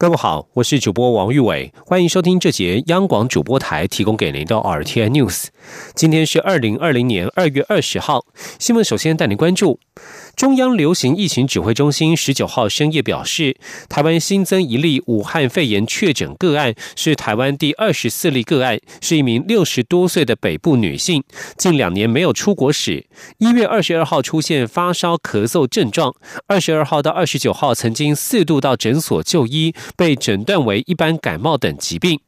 各位好，我是主播王玉伟，欢迎收听这节央广主播台提供给您的 R T N News。今天是二零二零年二月二十号，新闻首先带您关注。中央流行疫情指挥中心十九号深夜表示，台湾新增一例武汉肺炎确诊个案，是台湾第二十四例个案，是一名六十多岁的北部女性，近两年没有出国史。一月二十二号出现发烧、咳嗽症状，二十二号到二十九号曾经四度到诊所就医，被诊断为一般感冒等疾病。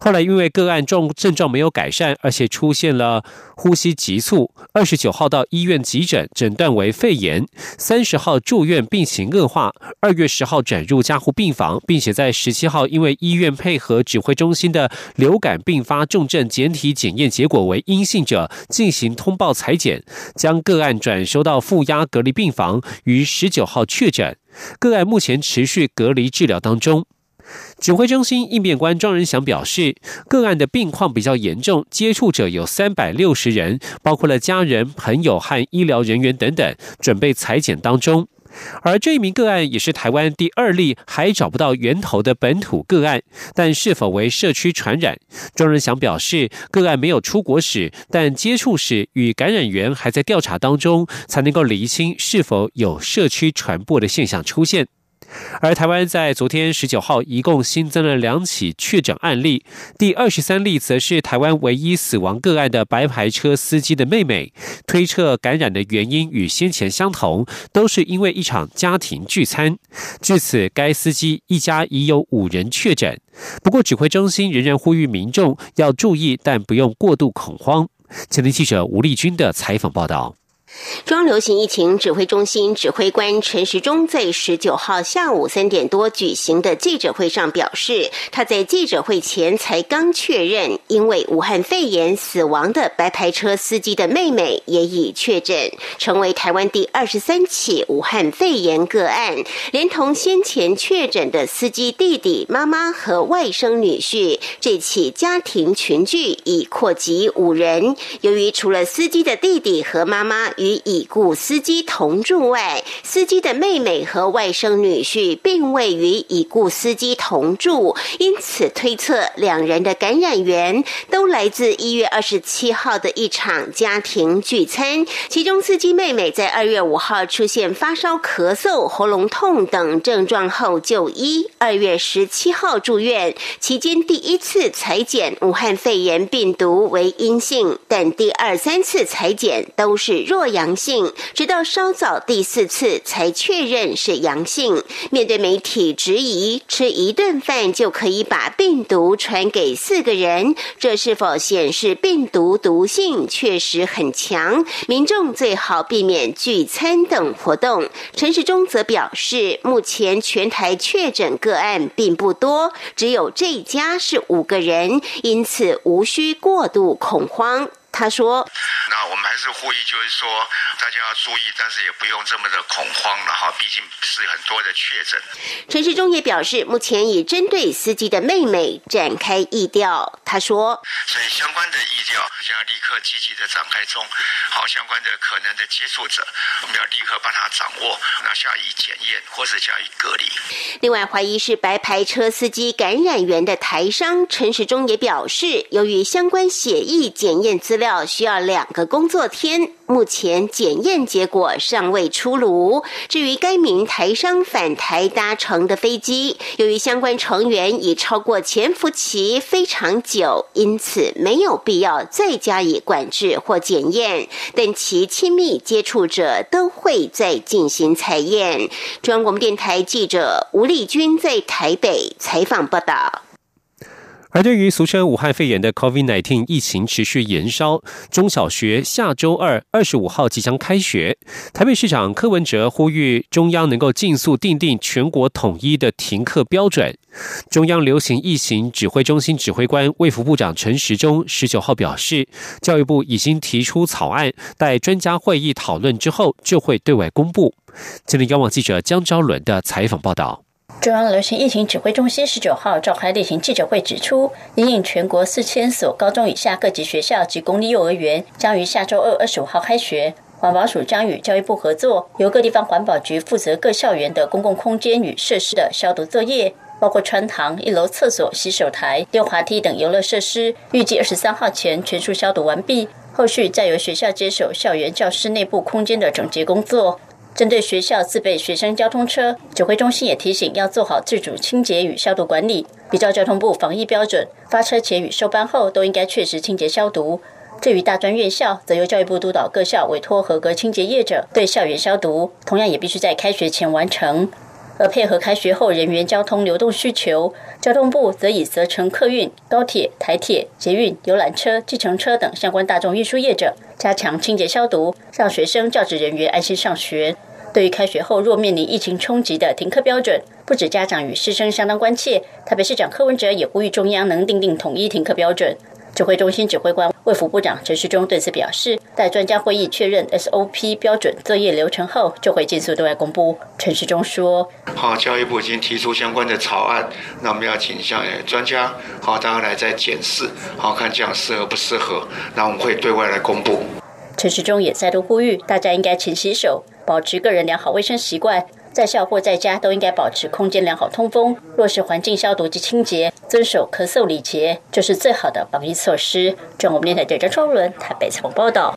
后来因为个案状症状没有改善，而且出现了呼吸急促，二十九号到医院急诊，诊断为肺炎。三十号住院，病情恶化，二月十号转入加护病房，并且在十七号因为医院配合指挥中心的流感并发重症检体检验结果为阴性者，进行通报裁剪，将个案转收到负压隔离病房，于十九号确诊。个案目前持续隔离治疗当中。指挥中心应变官庄仁祥表示，个案的病况比较严重，接触者有三百六十人，包括了家人、朋友和医疗人员等等，准备裁剪当中。而这一名个案也是台湾第二例还找不到源头的本土个案，但是否为社区传染？庄仁祥表示，个案没有出国史，但接触史与感染源还在调查当中，才能够厘清是否有社区传播的现象出现。而台湾在昨天十九号一共新增了两起确诊案例，第二十三例则是台湾唯一死亡个案的白牌车司机的妹妹，推测感染的原因与先前相同，都是因为一场家庭聚餐。至此，该司机一家已有五人确诊。不过，指挥中心仍然呼吁民众要注意，但不用过度恐慌。前天记者吴丽君的采访报道。中流行疫情指挥中心指挥官陈时中在十九号下午三点多举行的记者会上表示，他在记者会前才刚确认，因为武汉肺炎死亡的白牌车司机的妹妹也已确诊，成为台湾第二十三起武汉肺炎个案，连同先前确诊的司机弟弟、妈妈和外甥女婿，这起家庭群聚已扩及五人。由于除了司机的弟弟和妈妈与已故司机同住外，司机的妹妹和外甥女婿并未与已故司机同住，因此推测两人的感染源都来自一月二十七号的一场家庭聚餐。其中，司机妹妹在二月五号出现发烧、咳嗽、喉咙痛等症状后就医，二月十七号住院，期间第一次裁剪武汉肺炎病毒为阴性，但第二、三次裁剪都是弱阳。性，直到稍早第四次才确认是阳性。面对媒体质疑，吃一顿饭就可以把病毒传给四个人，这是否显示病毒毒性确实很强？民众最好避免聚餐等活动。陈时中则表示，目前全台确诊个案并不多，只有这家是五个人，因此无需过度恐慌。他说：“那我们还是呼吁，就是说大家要注意，但是也不用这么的恐慌了哈。毕竟是很多的确诊。”陈世忠也表示，目前已针对司机的妹妹展开疫调。他说：“所以相关的疫调现在立刻积极的展开中。好，相关的可能的接触者，我们要立刻把它掌握，那加以检验或是加以隔离。”另外，怀疑是白牌车司机感染源的台商陈时忠也表示，由于相关血液检验资。料需要两个工作天，目前检验结果尚未出炉。至于该名台商返台搭乘的飞机，由于相关成员已超过潜伏期非常久，因此没有必要再加以管制或检验。但其亲密接触者都会再进行采验。中央广播电台记者吴丽君在台北采访报道。而对于俗称武汉肺炎的 COVID-19 疫情持续延烧，中小学下周二二十五号即将开学。台北市长柯文哲呼吁中央能够尽速订定全国统一的停课标准。中央流行疫情指挥中心指挥官卫福部长陈时中十九号表示，教育部已经提出草案，待专家会议讨论之后就会对外公布。今天，央网记者江昭伦的采访报道。中央流行疫情指挥中心十九号召开例行记者会，指出，因应全国四千所高中以下各级学校及公立幼儿园将于下周二二十五号开学，环保署将与教育部合作，由各地方环保局负责各校园的公共空间与设施的消毒作业，包括穿堂、一楼厕所、洗手台、溜滑梯等游乐设施，预计二十三号前全数消毒完毕，后续再由学校接手校园教室内部空间的整洁工作。针对学校自备学生交通车，指挥中心也提醒要做好自主清洁与消毒管理，比照交通部防疫标准，发车前与收班后都应该确实清洁消毒。至于大专院校，则由教育部督导各校委托合格清洁业者对校园消毒，同样也必须在开学前完成。而配合开学后人员交通流动需求，交通部则以责成客运、高铁、台铁、捷运、游览车、计程车等相关大众运输业者加强清洁消毒，让学生、教职人员安心上学。对于开学后若面临疫情冲击的停课标准，不止家长与师生相当关切，台北市长柯文哲也呼吁中央能订定统一停课标准。指挥中心指挥官卫福部长陈时中对此表示，待专家会议确认 SOP 标准作业流程后，就会尽速对外公布。陈时中说：“好，教育部已经提出相关的草案，那我们要请向专家好，大家来再检视，好看这样适合不适合，那我们会对外来公布。”陈时中也再度呼吁大家应该勤洗手。保持个人良好卫生习惯，在校或在家都应该保持空间良好通风。落实环境消毒及清洁，遵守咳嗽礼节，就是最好的防疫措施。中国电台记者超伦台北采访报道。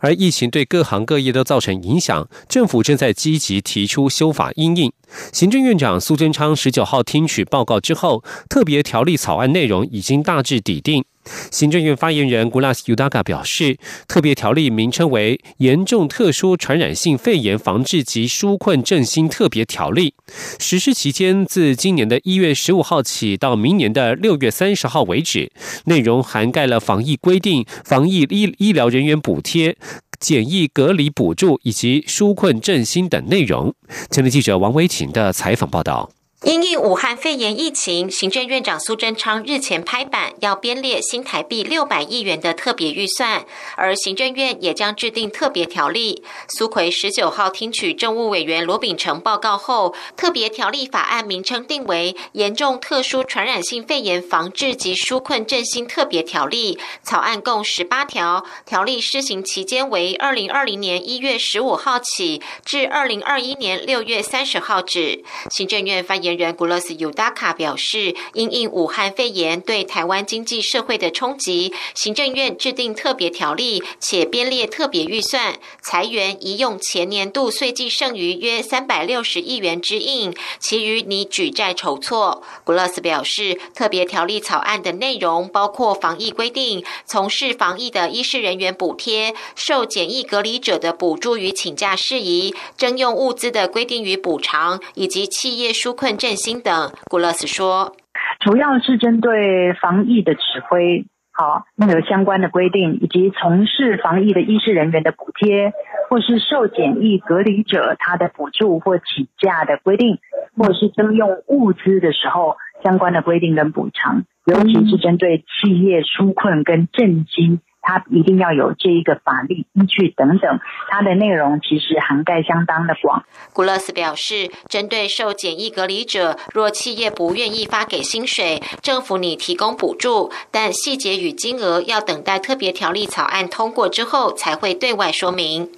而疫情对各行各业都造成影响，政府正在积极提出修法应应。行政院长苏贞昌十九号听取报告之后，特别条例草案内容已经大致拟定。行政院发言人 Gulas Udaga 表示，特别条例名称为《严重特殊传染性肺炎防治及纾困振兴特别条例》，实施期间自今年的一月十五号起到明年的六月三十号为止，内容涵盖了防疫规定、防疫医医疗人员补贴、检疫隔离补助以及纾困振兴等内容。前的记者王维婷的采访报道。因应武汉肺炎疫情，行政院长苏贞昌日前拍板，要编列新台币六百亿元的特别预算，而行政院也将制定特别条例。苏奎十九号听取政务委员罗秉成报告后，特别条例法案名称定为《严重特殊传染性肺炎防治及纾困振兴特别条例》，草案共十八条，条例施行期间为二零二零年一月十五号起至二零二一年六月三十号止。行政院发言。人古勒斯尤达卡表示，因应武汉肺炎对台湾经济社会的冲击，行政院制定特别条例，且编列特别预算，裁员宜用前年度税计剩余约三百六十亿元之应，其余拟举债筹措。古勒斯表示，特别条例草案的内容包括防疫规定、从事防疫的医师人员补贴、受检疫隔离者的补助与请假事宜、征用物资的规定与补偿，以及企业纾困。振兴等，古勒斯说，主要是针对防疫的指挥，好，那有相关的规定，以及从事防疫的医师人员的补贴，或是受检疫隔离者他的补助或请假的规定，或者是征用物资的时候相关的规定跟补偿，尤其是针对企业纾困跟振兴。它一定要有这一个法律依据等等，它的内容其实涵盖相当的广。古勒斯表示，针对受检疫隔离者，若企业不愿意发给薪水，政府拟提供补助，但细节与金额要等待特别条例草案通过之后才会对外说明。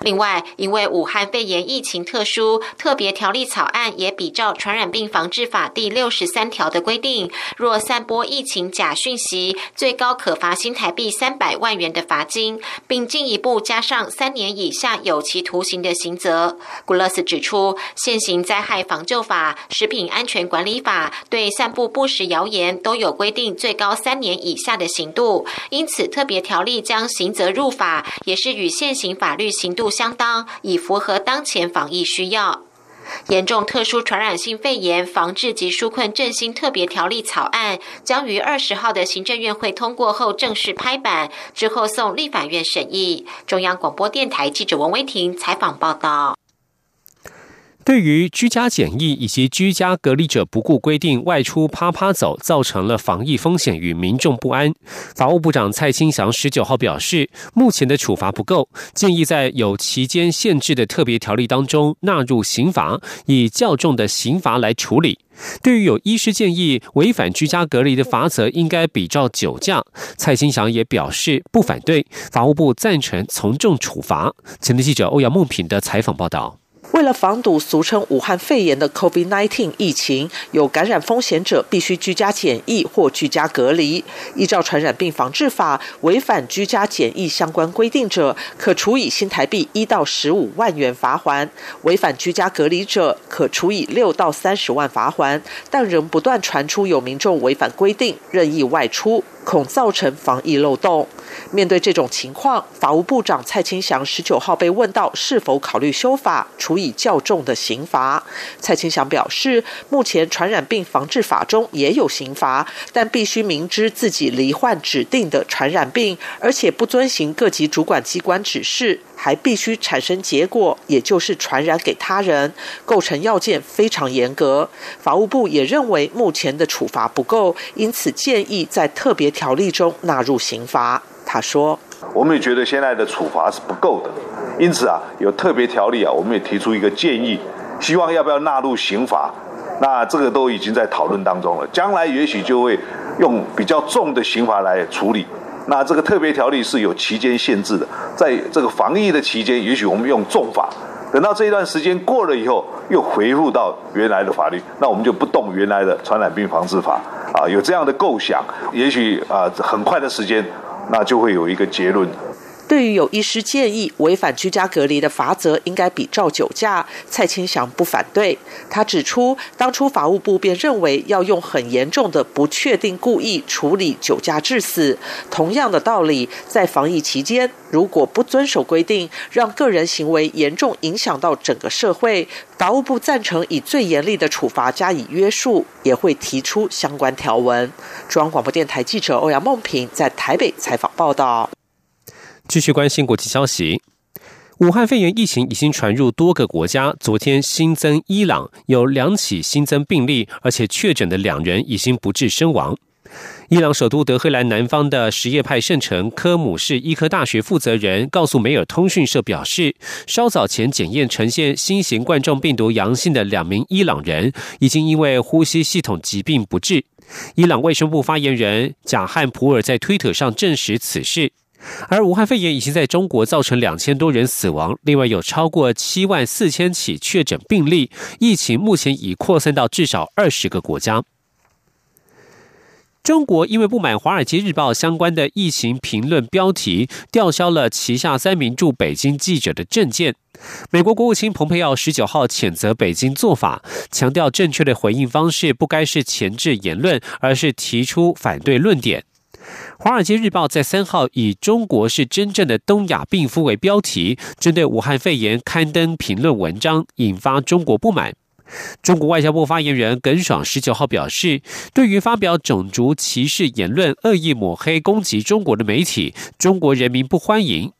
另外，因为武汉肺炎疫情特殊，特别条例草案也比照《传染病防治法》第六十三条的规定，若散播疫情假讯息，最高可罚新台币三百。百万元的罚金，并进一步加上三年以下有期徒刑的刑责。古勒斯指出，现行灾害防救法、食品安全管理法对散布不实谣言都有规定最高三年以下的刑度，因此特别条例将刑责入法，也是与现行法律刑度相当，以符合当前防疫需要。严重特殊传染性肺炎防治及纾困振兴特别条例草案将于二十号的行政院会通过后正式拍板，之后送立法院审议。中央广播电台记者王威婷采访报道。对于居家检疫以及居家隔离者不顾规定外出趴趴走，造成了防疫风险与民众不安。法务部长蔡清祥十九号表示，目前的处罚不够，建议在有期间限制的特别条例当中纳入刑罚，以较重的刑罚来处理。对于有医师建议违反居家隔离的罚则应该比照酒驾，蔡清祥也表示不反对，法务部赞成从重处罚。前的记者欧阳梦平的采访报道。为了防堵俗称武汉肺炎的 COVID-19 疫情，有感染风险者必须居家检疫或居家隔离。依照传染病防治法，违反居家检疫相关规定者，可处以新台币一到十五万元罚款；违反居家隔离者，可处以六到三十万罚款。但仍不断传出有民众违反规定任意外出。恐造成防疫漏洞。面对这种情况，法务部长蔡清祥十九号被问到是否考虑修法，处以较重的刑罚。蔡清祥表示，目前传染病防治法中也有刑罚，但必须明知自己罹患指定的传染病，而且不遵行各级主管机关指示。还必须产生结果，也就是传染给他人，构成要件非常严格。法务部也认为目前的处罚不够，因此建议在特别条例中纳入刑罚。他说：“我们也觉得现在的处罚是不够的，因此啊，有特别条例啊，我们也提出一个建议，希望要不要纳入刑罚？那这个都已经在讨论当中了，将来也许就会用比较重的刑罚来处理。”那这个特别条例是有期间限制的，在这个防疫的期间，也许我们用重法，等到这一段时间过了以后，又回复到原来的法律，那我们就不动原来的传染病防治法啊，有这样的构想，也许啊，很快的时间，那就会有一个结论。对于有医师建议违反居家隔离的罚则应该比照酒驾，蔡清祥不反对。他指出，当初法务部便认为要用很严重的不确定故意处理酒驾致死。同样的道理，在防疫期间，如果不遵守规定，让个人行为严重影响到整个社会，法务部赞成以最严厉的处罚加以约束，也会提出相关条文。中央广播电台记者欧阳梦平在台北采访报道。继续关心国际消息，武汉肺炎疫情已经传入多个国家。昨天新增伊朗有两起新增病例，而且确诊的两人已经不治身亡。伊朗首都德黑兰南方的什叶派圣城科姆市医科大学负责人告诉梅尔通讯社表示，稍早前检验呈现新型冠状病毒阳性的两名伊朗人，已经因为呼吸系统疾病不治。伊朗卫生部发言人贾汉普尔在推特上证实此事。而武汉肺炎已经在中国造成两千多人死亡，另外有超过七万四千起确诊病例，疫情目前已扩散到至少二十个国家。中国因为不满《华尔街日报》相关的疫情评论标题，吊销了旗下三名驻北京记者的证件。美国国务卿蓬佩奥十九号谴责北京做法，强调正确的回应方式不该是前置言论，而是提出反对论点。《华尔街日报》在三号以“中国是真正的东亚病夫”为标题，针对武汉肺炎刊登评论文章，引发中国不满。中国外交部发言人耿爽十九号表示，对于发表种族歧视言论、恶意抹黑、攻击中国的媒体，中国人民不欢迎。《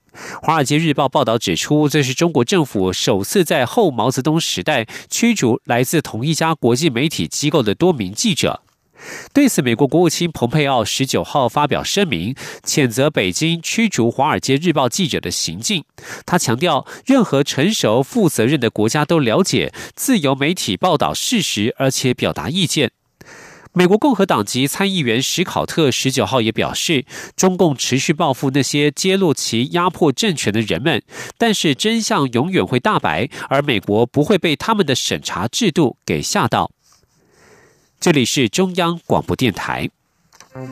华尔街日报》报道指出，这是中国政府首次在后毛泽东时代驱逐来自同一家国际媒体机构的多名记者。对此，美国国务卿蓬佩奥十九号发表声明，谴责北京驱逐《华尔街日报》记者的行径。他强调，任何成熟、负责任的国家都了解自由媒体报道事实，而且表达意见。美国共和党籍参议员史考特十九号也表示，中共持续报复那些揭露其压迫政权的人们，但是真相永远会大白，而美国不会被他们的审查制度给吓到。这里是中央广播电台。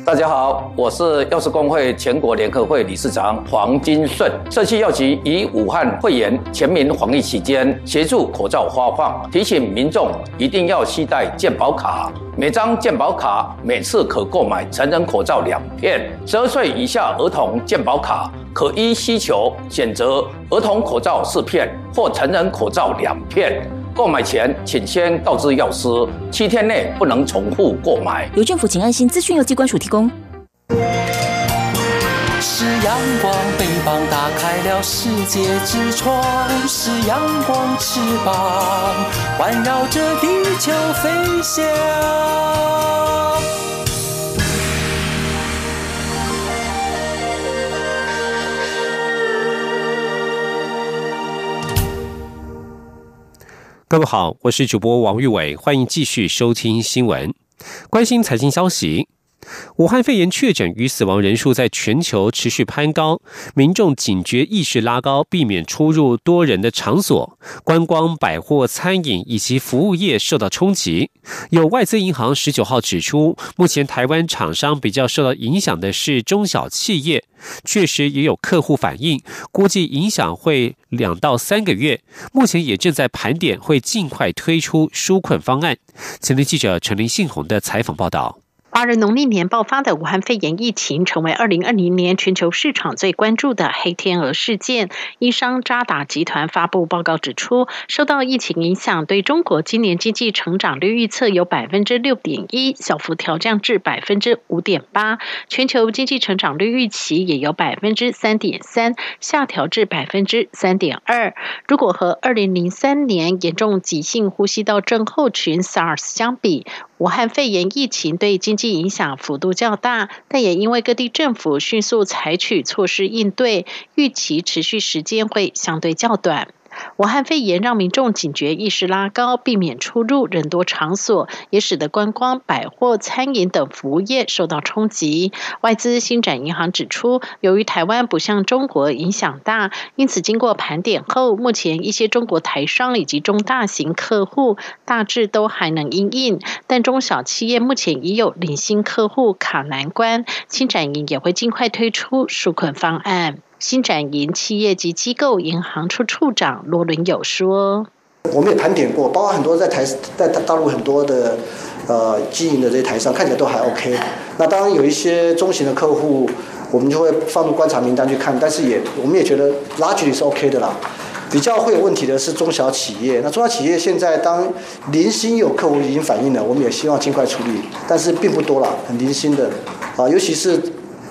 大家好，我是药师工会全国联合会理事长黄金顺。社区药局以武汉肺炎全民防疫期间，协助口罩发放，提醒民众一定要携带健保卡。每张健保卡每次可购买成人口罩两片，十二岁以下儿童健保卡可依需求选择儿童口罩四片或成人口罩两片。购买前，请先告知药师，七天内不能重复购买。由政府请安心资讯由机关署提供。是阳光，翅膀打开了世界之窗；是阳光翅膀，环绕着地球飞翔。各位好，我是主播王玉伟，欢迎继续收听新闻，关心财经消息。武汉肺炎确诊与死亡人数在全球持续攀高，民众警觉意识拉高，避免出入多人的场所。观光、百货、餐饮以及服务业受到冲击。有外资银行十九号指出，目前台湾厂商比较受到影响的是中小企业。确实也有客户反映，估计影响会两到三个月。目前也正在盘点，会尽快推出纾困方案。前天记者陈林信宏的采访报道。华人农历年爆发的武汉肺炎疫情，成为二零二零年全球市场最关注的黑天鹅事件。医商渣打集团发布报告指出，受到疫情影响，对中国今年经济成长率预测有百分之六点一，小幅调降至百分之五点八。全球经济成长率预期也有百分之三点三，下调至百分之三点二。如果和二零零三年严重急性呼吸道症候群 SARS 相比，武汉肺炎疫情对经济影响幅度较大，但也因为各地政府迅速采取措施应对，预期持续时间会相对较短。武汉肺炎让民众警觉意识拉高，避免出入人多场所，也使得观光、百货、餐饮等服务业受到冲击。外资新展银行指出，由于台湾不像中国影响大，因此经过盘点后，目前一些中国台商以及中大型客户大致都还能应应，但中小企业目前已有零星客户卡难关，新展银也会尽快推出纾困方案。新展银企业及机构银行处处长罗伦友说：“我们也盘点过，包括很多在台在大陆很多的呃经营的这些台商，看起来都还 OK。那当然有一些中型的客户，我们就会放入观察名单去看，但是也我们也觉得 largely 是 OK 的啦。比较会有问题的是中小企业。那中小企业现在当零星有客户已经反映了，我们也希望尽快处理，但是并不多了，很零星的啊，尤其是。”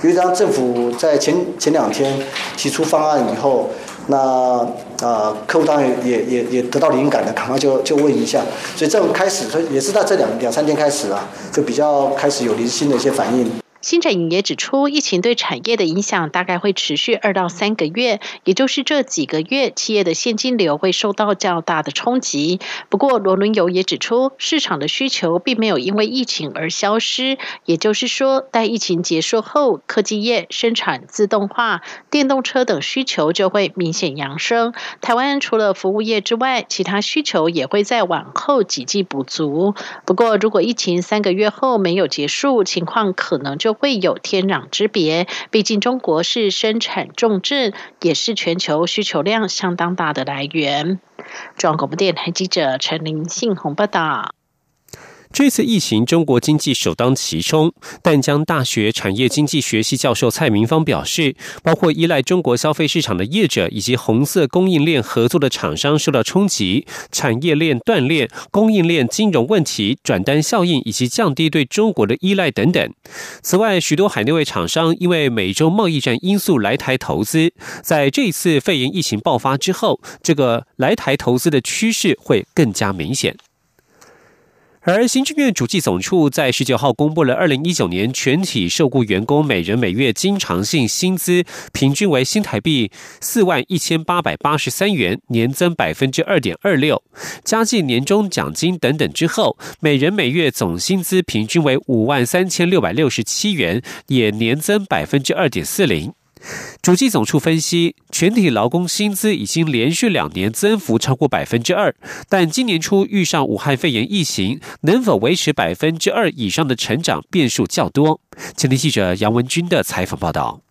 因为当政府在前前两天提出方案以后，那啊客户当然也也也得到灵感了，赶快就就问一下，所以这种开始，所以也是在这两两三天开始啊，就比较开始有零星的一些反应。新展营也指出，疫情对产业的影响大概会持续二到三个月，也就是这几个月，企业的现金流会受到较大的冲击。不过，罗伦友也指出，市场的需求并没有因为疫情而消失，也就是说，待疫情结束后，科技业、生产自动化、电动车等需求就会明显扬升。台湾除了服务业之外，其他需求也会在往后几季补足。不过，如果疫情三个月后没有结束，情况可能就会有天壤之别，毕竟中国是生产重镇，也是全球需求量相当大的来源。中央广播电台记者陈林信宏报道。这次疫情，中国经济首当其冲。淡江大学产业经济学系教授蔡明芳表示，包括依赖中国消费市场的业者以及红色供应链合作的厂商受到冲击，产业链断裂、供应链金融问题、转单效应以及降低对中国的依赖等等。此外，许多海内外厂商因为美洲贸易战因素来台投资，在这次肺炎疫情爆发之后，这个来台投资的趋势会更加明显。而行政院主计总处在十九号公布了二零一九年全体受雇员工每人每月经常性薪资，平均为新台币四万一千八百八十三元，年增百分之二点二六。加计年终奖金等等之后，每人每月总薪资平均为五万三千六百六十七元，也年增百分之二点四零。主计总处分析，全体劳工薪资已经连续两年增幅超过百分之二，但今年初遇上武汉肺炎疫情，能否维持百分之二以上的成长变数较多。前天记者杨文军的采访报道。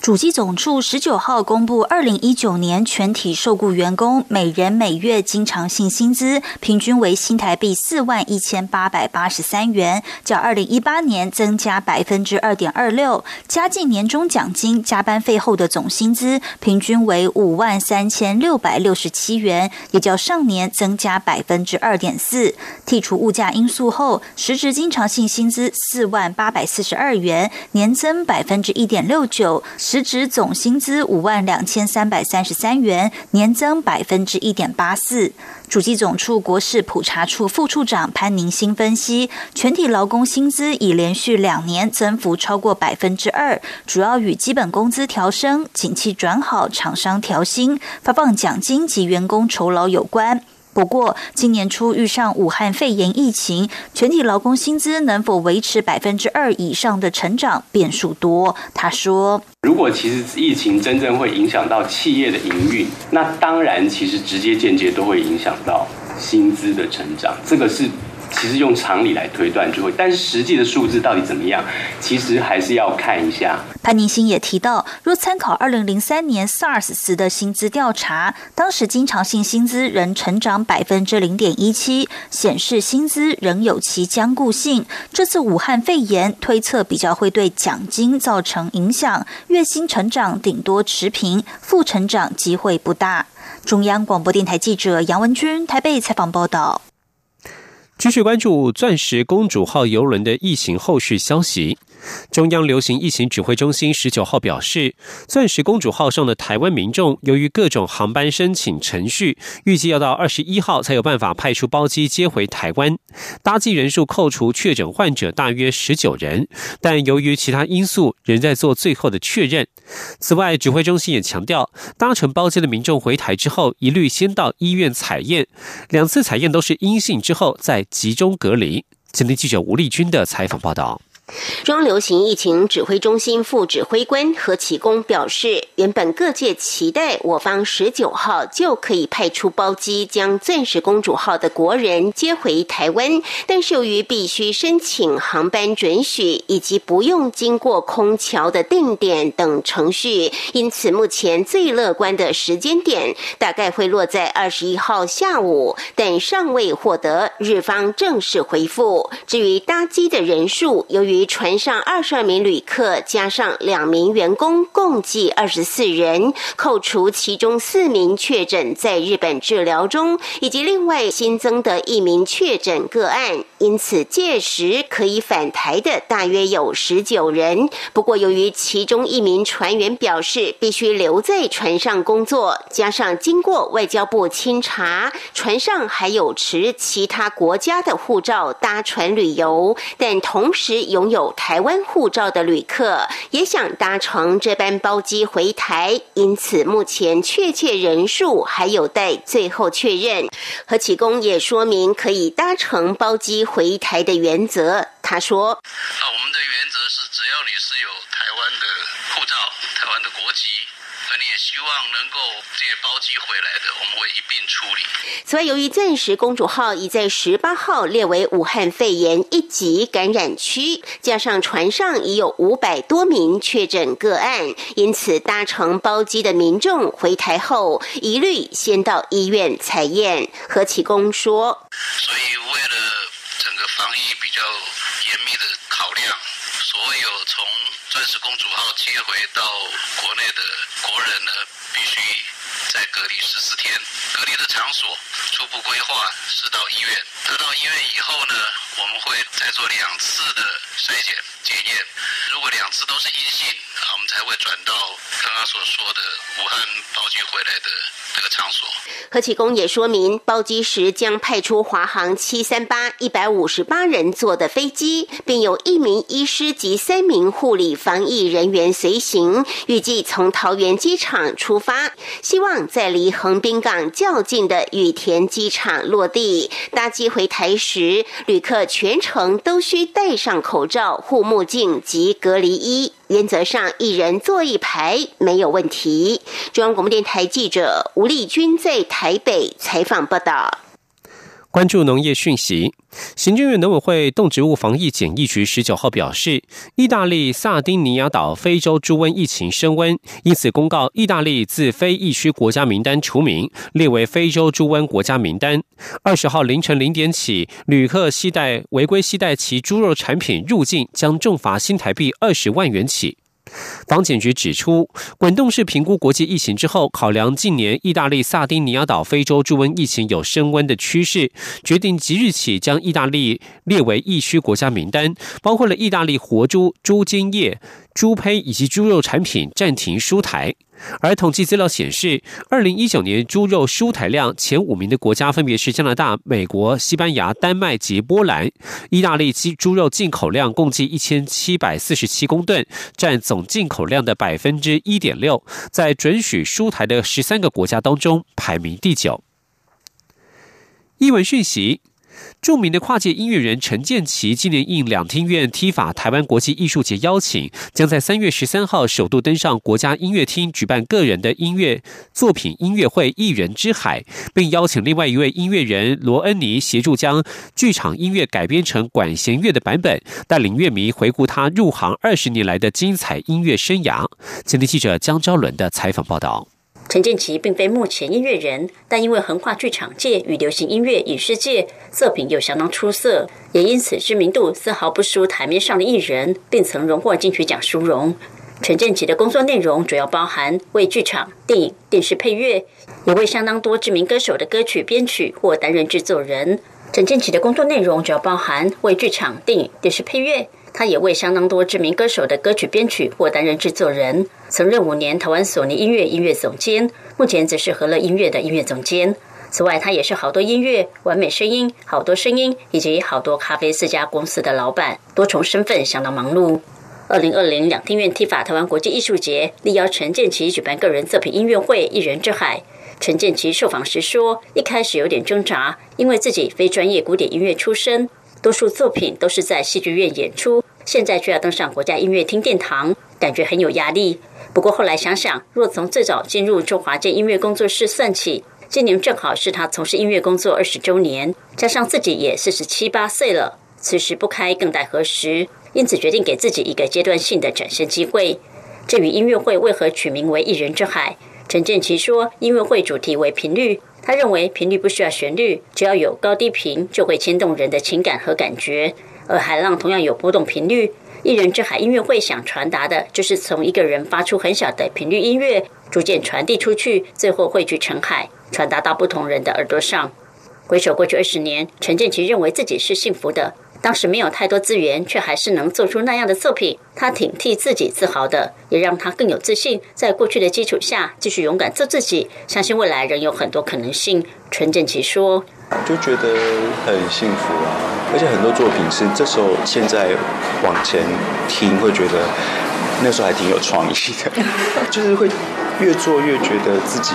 主机总处十九号公布，二零一九年全体受雇员工每人每月经常性薪资平均为新台币四万一千八百八十三元，较二零一八年增加百分之二点二六。加进年终奖金、加班费后的总薪资平均为五万三千六百六十七元，也较上年增加百分之二点四。剔除物价因素后，实质经常性薪资四万八百四十二元，年增百分之一点六九。实值总薪资五万两千三百三十三元，年增百分之一点八四。主计总处国事普查处副处长潘宁新分析，全体劳工薪资已连续两年增幅超过百分之二，主要与基本工资调升、景气转好、厂商调薪、发放奖金及员工酬劳有关。不过，今年初遇上武汉肺炎疫情，全体劳工薪资能否维持百分之二以上的成长，变数多。他说：“如果其实疫情真正会影响到企业的营运，那当然其实直接间接都会影响到薪资的成长。这个是。”其实用常理来推断就会，但是实际的数字到底怎么样，其实还是要看一下。潘宁新也提到，若参考二零零三年 SARS 时的薪资调查，当时经常性薪资仍成长百分之零点一七，显示薪资仍有其僵固性。这次武汉肺炎推测比较会对奖金造成影响，月薪成长顶多持平，负成长机会不大。中央广播电台记者杨文君台北采访报道。继续关注“钻石公主号”游轮的疫情后续消息。中央流行疫情指挥中心十九号表示，钻石公主号上的台湾民众由于各种航班申请程序，预计要到二十一号才有办法派出包机接回台湾。搭机人数扣除确诊患者大约十九人，但由于其他因素，仍在做最后的确认。此外，指挥中心也强调，搭乘包机的民众回台之后，一律先到医院采验，两次采验都是阴性之后再集中隔离。今天记者吴丽君的采访报道。中流行疫情指挥中心副指挥官何启功表示，原本各界期待我方十九号就可以派出包机将钻石公主号的国人接回台湾，但是由于必须申请航班准许以及不用经过空桥的定点等程序，因此目前最乐观的时间点大概会落在二十一号下午，但尚未获得日方正式回复。至于搭机的人数，由于船上二十二名旅客加上两名员工，共计二十四人。扣除其中四名确诊在日本治疗中，以及另外新增的一名确诊个案，因此届时可以返台的大约有十九人。不过，由于其中一名船员表示必须留在船上工作，加上经过外交部清查，船上还有持其他国家的护照搭船旅游，但同时拥有台湾护照的旅客也想搭乘这班包机回台，因此目前确切人数还有待最后确认。何启功也说明可以搭乘包机回台的原则。他说：“啊，我们的原则是，只要你是有台湾的护照、台湾的国籍。”你也希望能够这些包机回来的，我们会一并处理。此外，由于钻石公主号已在十八号列为武汉肺炎一级感染区，加上船上已有五百多名确诊个案，因此搭乘包机的民众回台后，一律先到医院采验。何启功说：“所以为了整个防疫比较严密的考量，所有从钻石公主号接回到国内的。”国人呢，必须在隔离十四天。隔离的场所初步规划是到医院。得到医院以后呢，我们会再做两次的筛检检验。如果两次都是阴性，啊，我们才会转到刚刚所说的武汉包机回来的这个场所。何启功也说明，包机时将派出华航七三八一百五十八人坐的飞机，并有一名医师及三名护理防疫人员随行。预计从桃园机场出发，希望在离横滨港较近的羽田机场落地。搭机回台时，旅客全程都需戴上口罩、护目镜及隔离衣。原则上，一人坐一排没有问题。中央广播电台记者吴丽君在台北采访报道。关注农业讯息，行政院农委会动植物防疫检疫局十九号表示，意大利萨丁尼亚岛非洲猪瘟疫情升温，因此公告意大利自非疫区国家名单除名，列为非洲猪瘟国家名单。二十号凌晨零点起，旅客携带违规携带其猪肉产品入境，将重罚新台币二十万元起。防检局指出，滚动式评估国际疫情之后，考量近年意大利萨丁尼亚岛非洲猪瘟疫情有升温的趋势，决定即日起将意大利列为疫区国家名单，包括了意大利活猪、猪精液。猪胚以及猪肉产品暂停输台，而统计资料显示，二零一九年猪肉输台量前五名的国家分别是加拿大、美国、西班牙、丹麦及波兰。意大利鸡猪肉进口量共计一千七百四十七公吨，占总进口量的百分之一点六，在准许输台的十三个国家当中排名第九。译文讯息。著名的跨界音乐人陈建奇今年应两厅院踢法台湾国际艺术节邀请，将在三月十三号首度登上国家音乐厅举办个人的音乐作品音乐会《艺人之海》，并邀请另外一位音乐人罗恩尼协助将剧场音乐改编成管弦乐的版本，带领乐迷回顾他入行二十年来的精彩音乐生涯。今天记者江昭伦的采访报道。陈建奇并非目前音乐人，但因为横跨剧场界与流行音乐影视界，作品又相当出色，也因此知名度丝毫不输台面上的艺人，并曾荣获金曲奖殊荣。陈建奇的工作内容主要包含为剧场、电影、电视配乐，也为相当多知名歌手的歌曲编曲或担任制作人。陈建奇的工作内容主要包含为剧场、电影、电视配乐。他也为相当多知名歌手的歌曲编曲或担任制作人，曾任五年台湾索尼音乐音乐总监，目前则是和乐音乐的音乐总监。此外，他也是好多音乐、完美声音、好多声音以及好多咖啡四家公司的老板，多重身份相当忙碌。二零二零两厅院踢法台湾国际艺术节力邀陈建奇举办个人作品音乐会《一人之海》。陈建奇受访时说，一开始有点挣扎，因为自己非专业古典音乐出身，多数作品都是在戏剧院演出。现在却要登上国家音乐厅殿堂，感觉很有压力。不过后来想想，若从最早进入中华界音乐工作室算起，今年正好是他从事音乐工作二十周年，加上自己也四十七八岁了，此时不开更待何时？因此决定给自己一个阶段性的展现机会。至于音乐会为何取名为“一人之海”，陈建奇说，音乐会主题为频率，他认为频率不需要旋律，只要有高低频，就会牵动人的情感和感觉。而海浪同样有波动频率，一人之海音乐会想传达的就是从一个人发出很小的频率音乐，逐渐传递出去，最后汇聚成海，传达到不同人的耳朵上。回首过去二十年，陈建奇认为自己是幸福的，当时没有太多资源，却还是能做出那样的作品，他挺替自己自豪的，也让他更有自信，在过去的基础下继续勇敢做自己，相信未来仍有很多可能性。陈建奇说。就觉得很幸福啊，而且很多作品是这时候现在往前听会觉得那时候还挺有创意的，就是会越做越觉得自己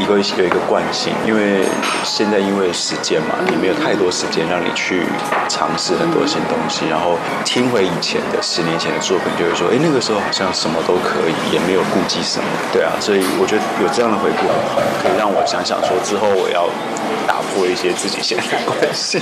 一个有一个惯性，因为现在因为时间嘛，也没有太多时间让你去尝试很多新东西，然后听回以前的十年前的作品，就会说，哎，那个时候好像什么都可以，也没有顾忌什么，对啊，所以我觉得有这样的回顾很好，可以让我想想说之后我要。打破一些自己现在的关系，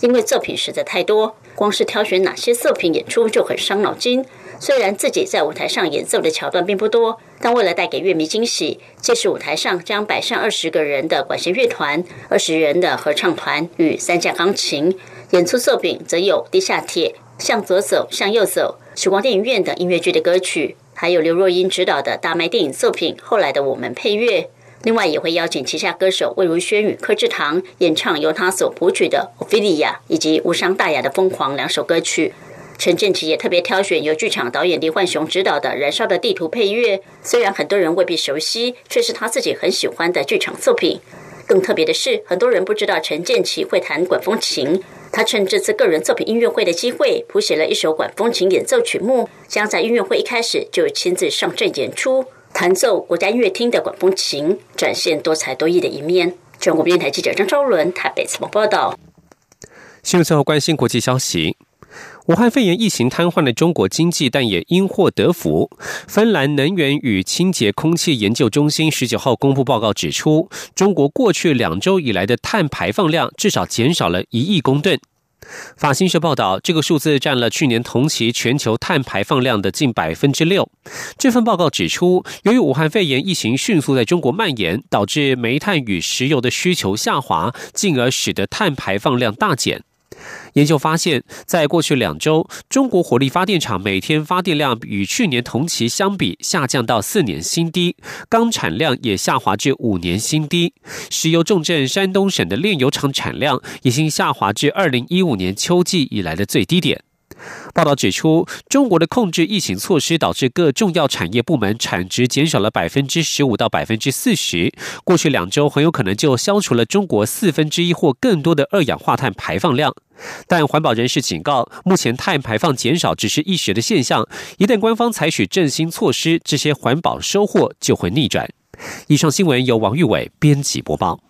因为作品实在太多，光是挑选哪些作品演出就很伤脑筋。虽然自己在舞台上演奏的桥段并不多，但为了带给乐迷惊喜，届时舞台上将摆上二十个人的管弦乐团、二十人的合唱团与三架钢琴。演出作品则有《地下铁》、《向左走，向右走》、时光电影院等音乐剧的歌曲，还有刘若英执导的大卖电影作品《后来的我们》配乐。另外也会邀请旗下歌手魏如萱与柯志堂演唱由他所谱曲的《奥菲利亚》以及无伤大雅的《疯狂》两首歌曲。陈建奇也特别挑选由剧场导演李焕雄执导的《燃烧的地图》配乐，虽然很多人未必熟悉，却是他自己很喜欢的剧场作品。更特别的是，很多人不知道陈建奇会弹管风琴，他趁这次个人作品音乐会的机会，谱写了一首管风琴演奏曲目，将在音乐会一开始就亲自上阵演出。弹奏国家音乐厅的管风琴，展现多才多艺的一面。中国电台记者张昭伦台北采访报道。新闻最后关心国际消息：武汉肺炎疫情瘫痪了中国经济，但也因祸得福。芬兰能源与清洁空气研究中心十九号公布报告指出，中国过去两周以来的碳排放量至少减少了一亿公吨。法新社报道，这个数字占了去年同期全球碳排放量的近百分之六。这份报告指出，由于武汉肺炎疫情迅速在中国蔓延，导致煤炭与石油的需求下滑，进而使得碳排放量大减。研究发现，在过去两周，中国火力发电厂每天发电量与去年同期相比下降到四年新低，钢产量也下滑至五年新低。石油重镇山东省的炼油厂产量已经下滑至二零一五年秋季以来的最低点。报道指出，中国的控制疫情措施导致各重要产业部门产值减少了百分之十五到百分之四十。过去两周很有可能就消除了中国四分之一或更多的二氧化碳排放量。但环保人士警告，目前碳排放减少只是一时的现象，一旦官方采取振兴措施，这些环保收获就会逆转。以上新闻由王玉伟编辑播报。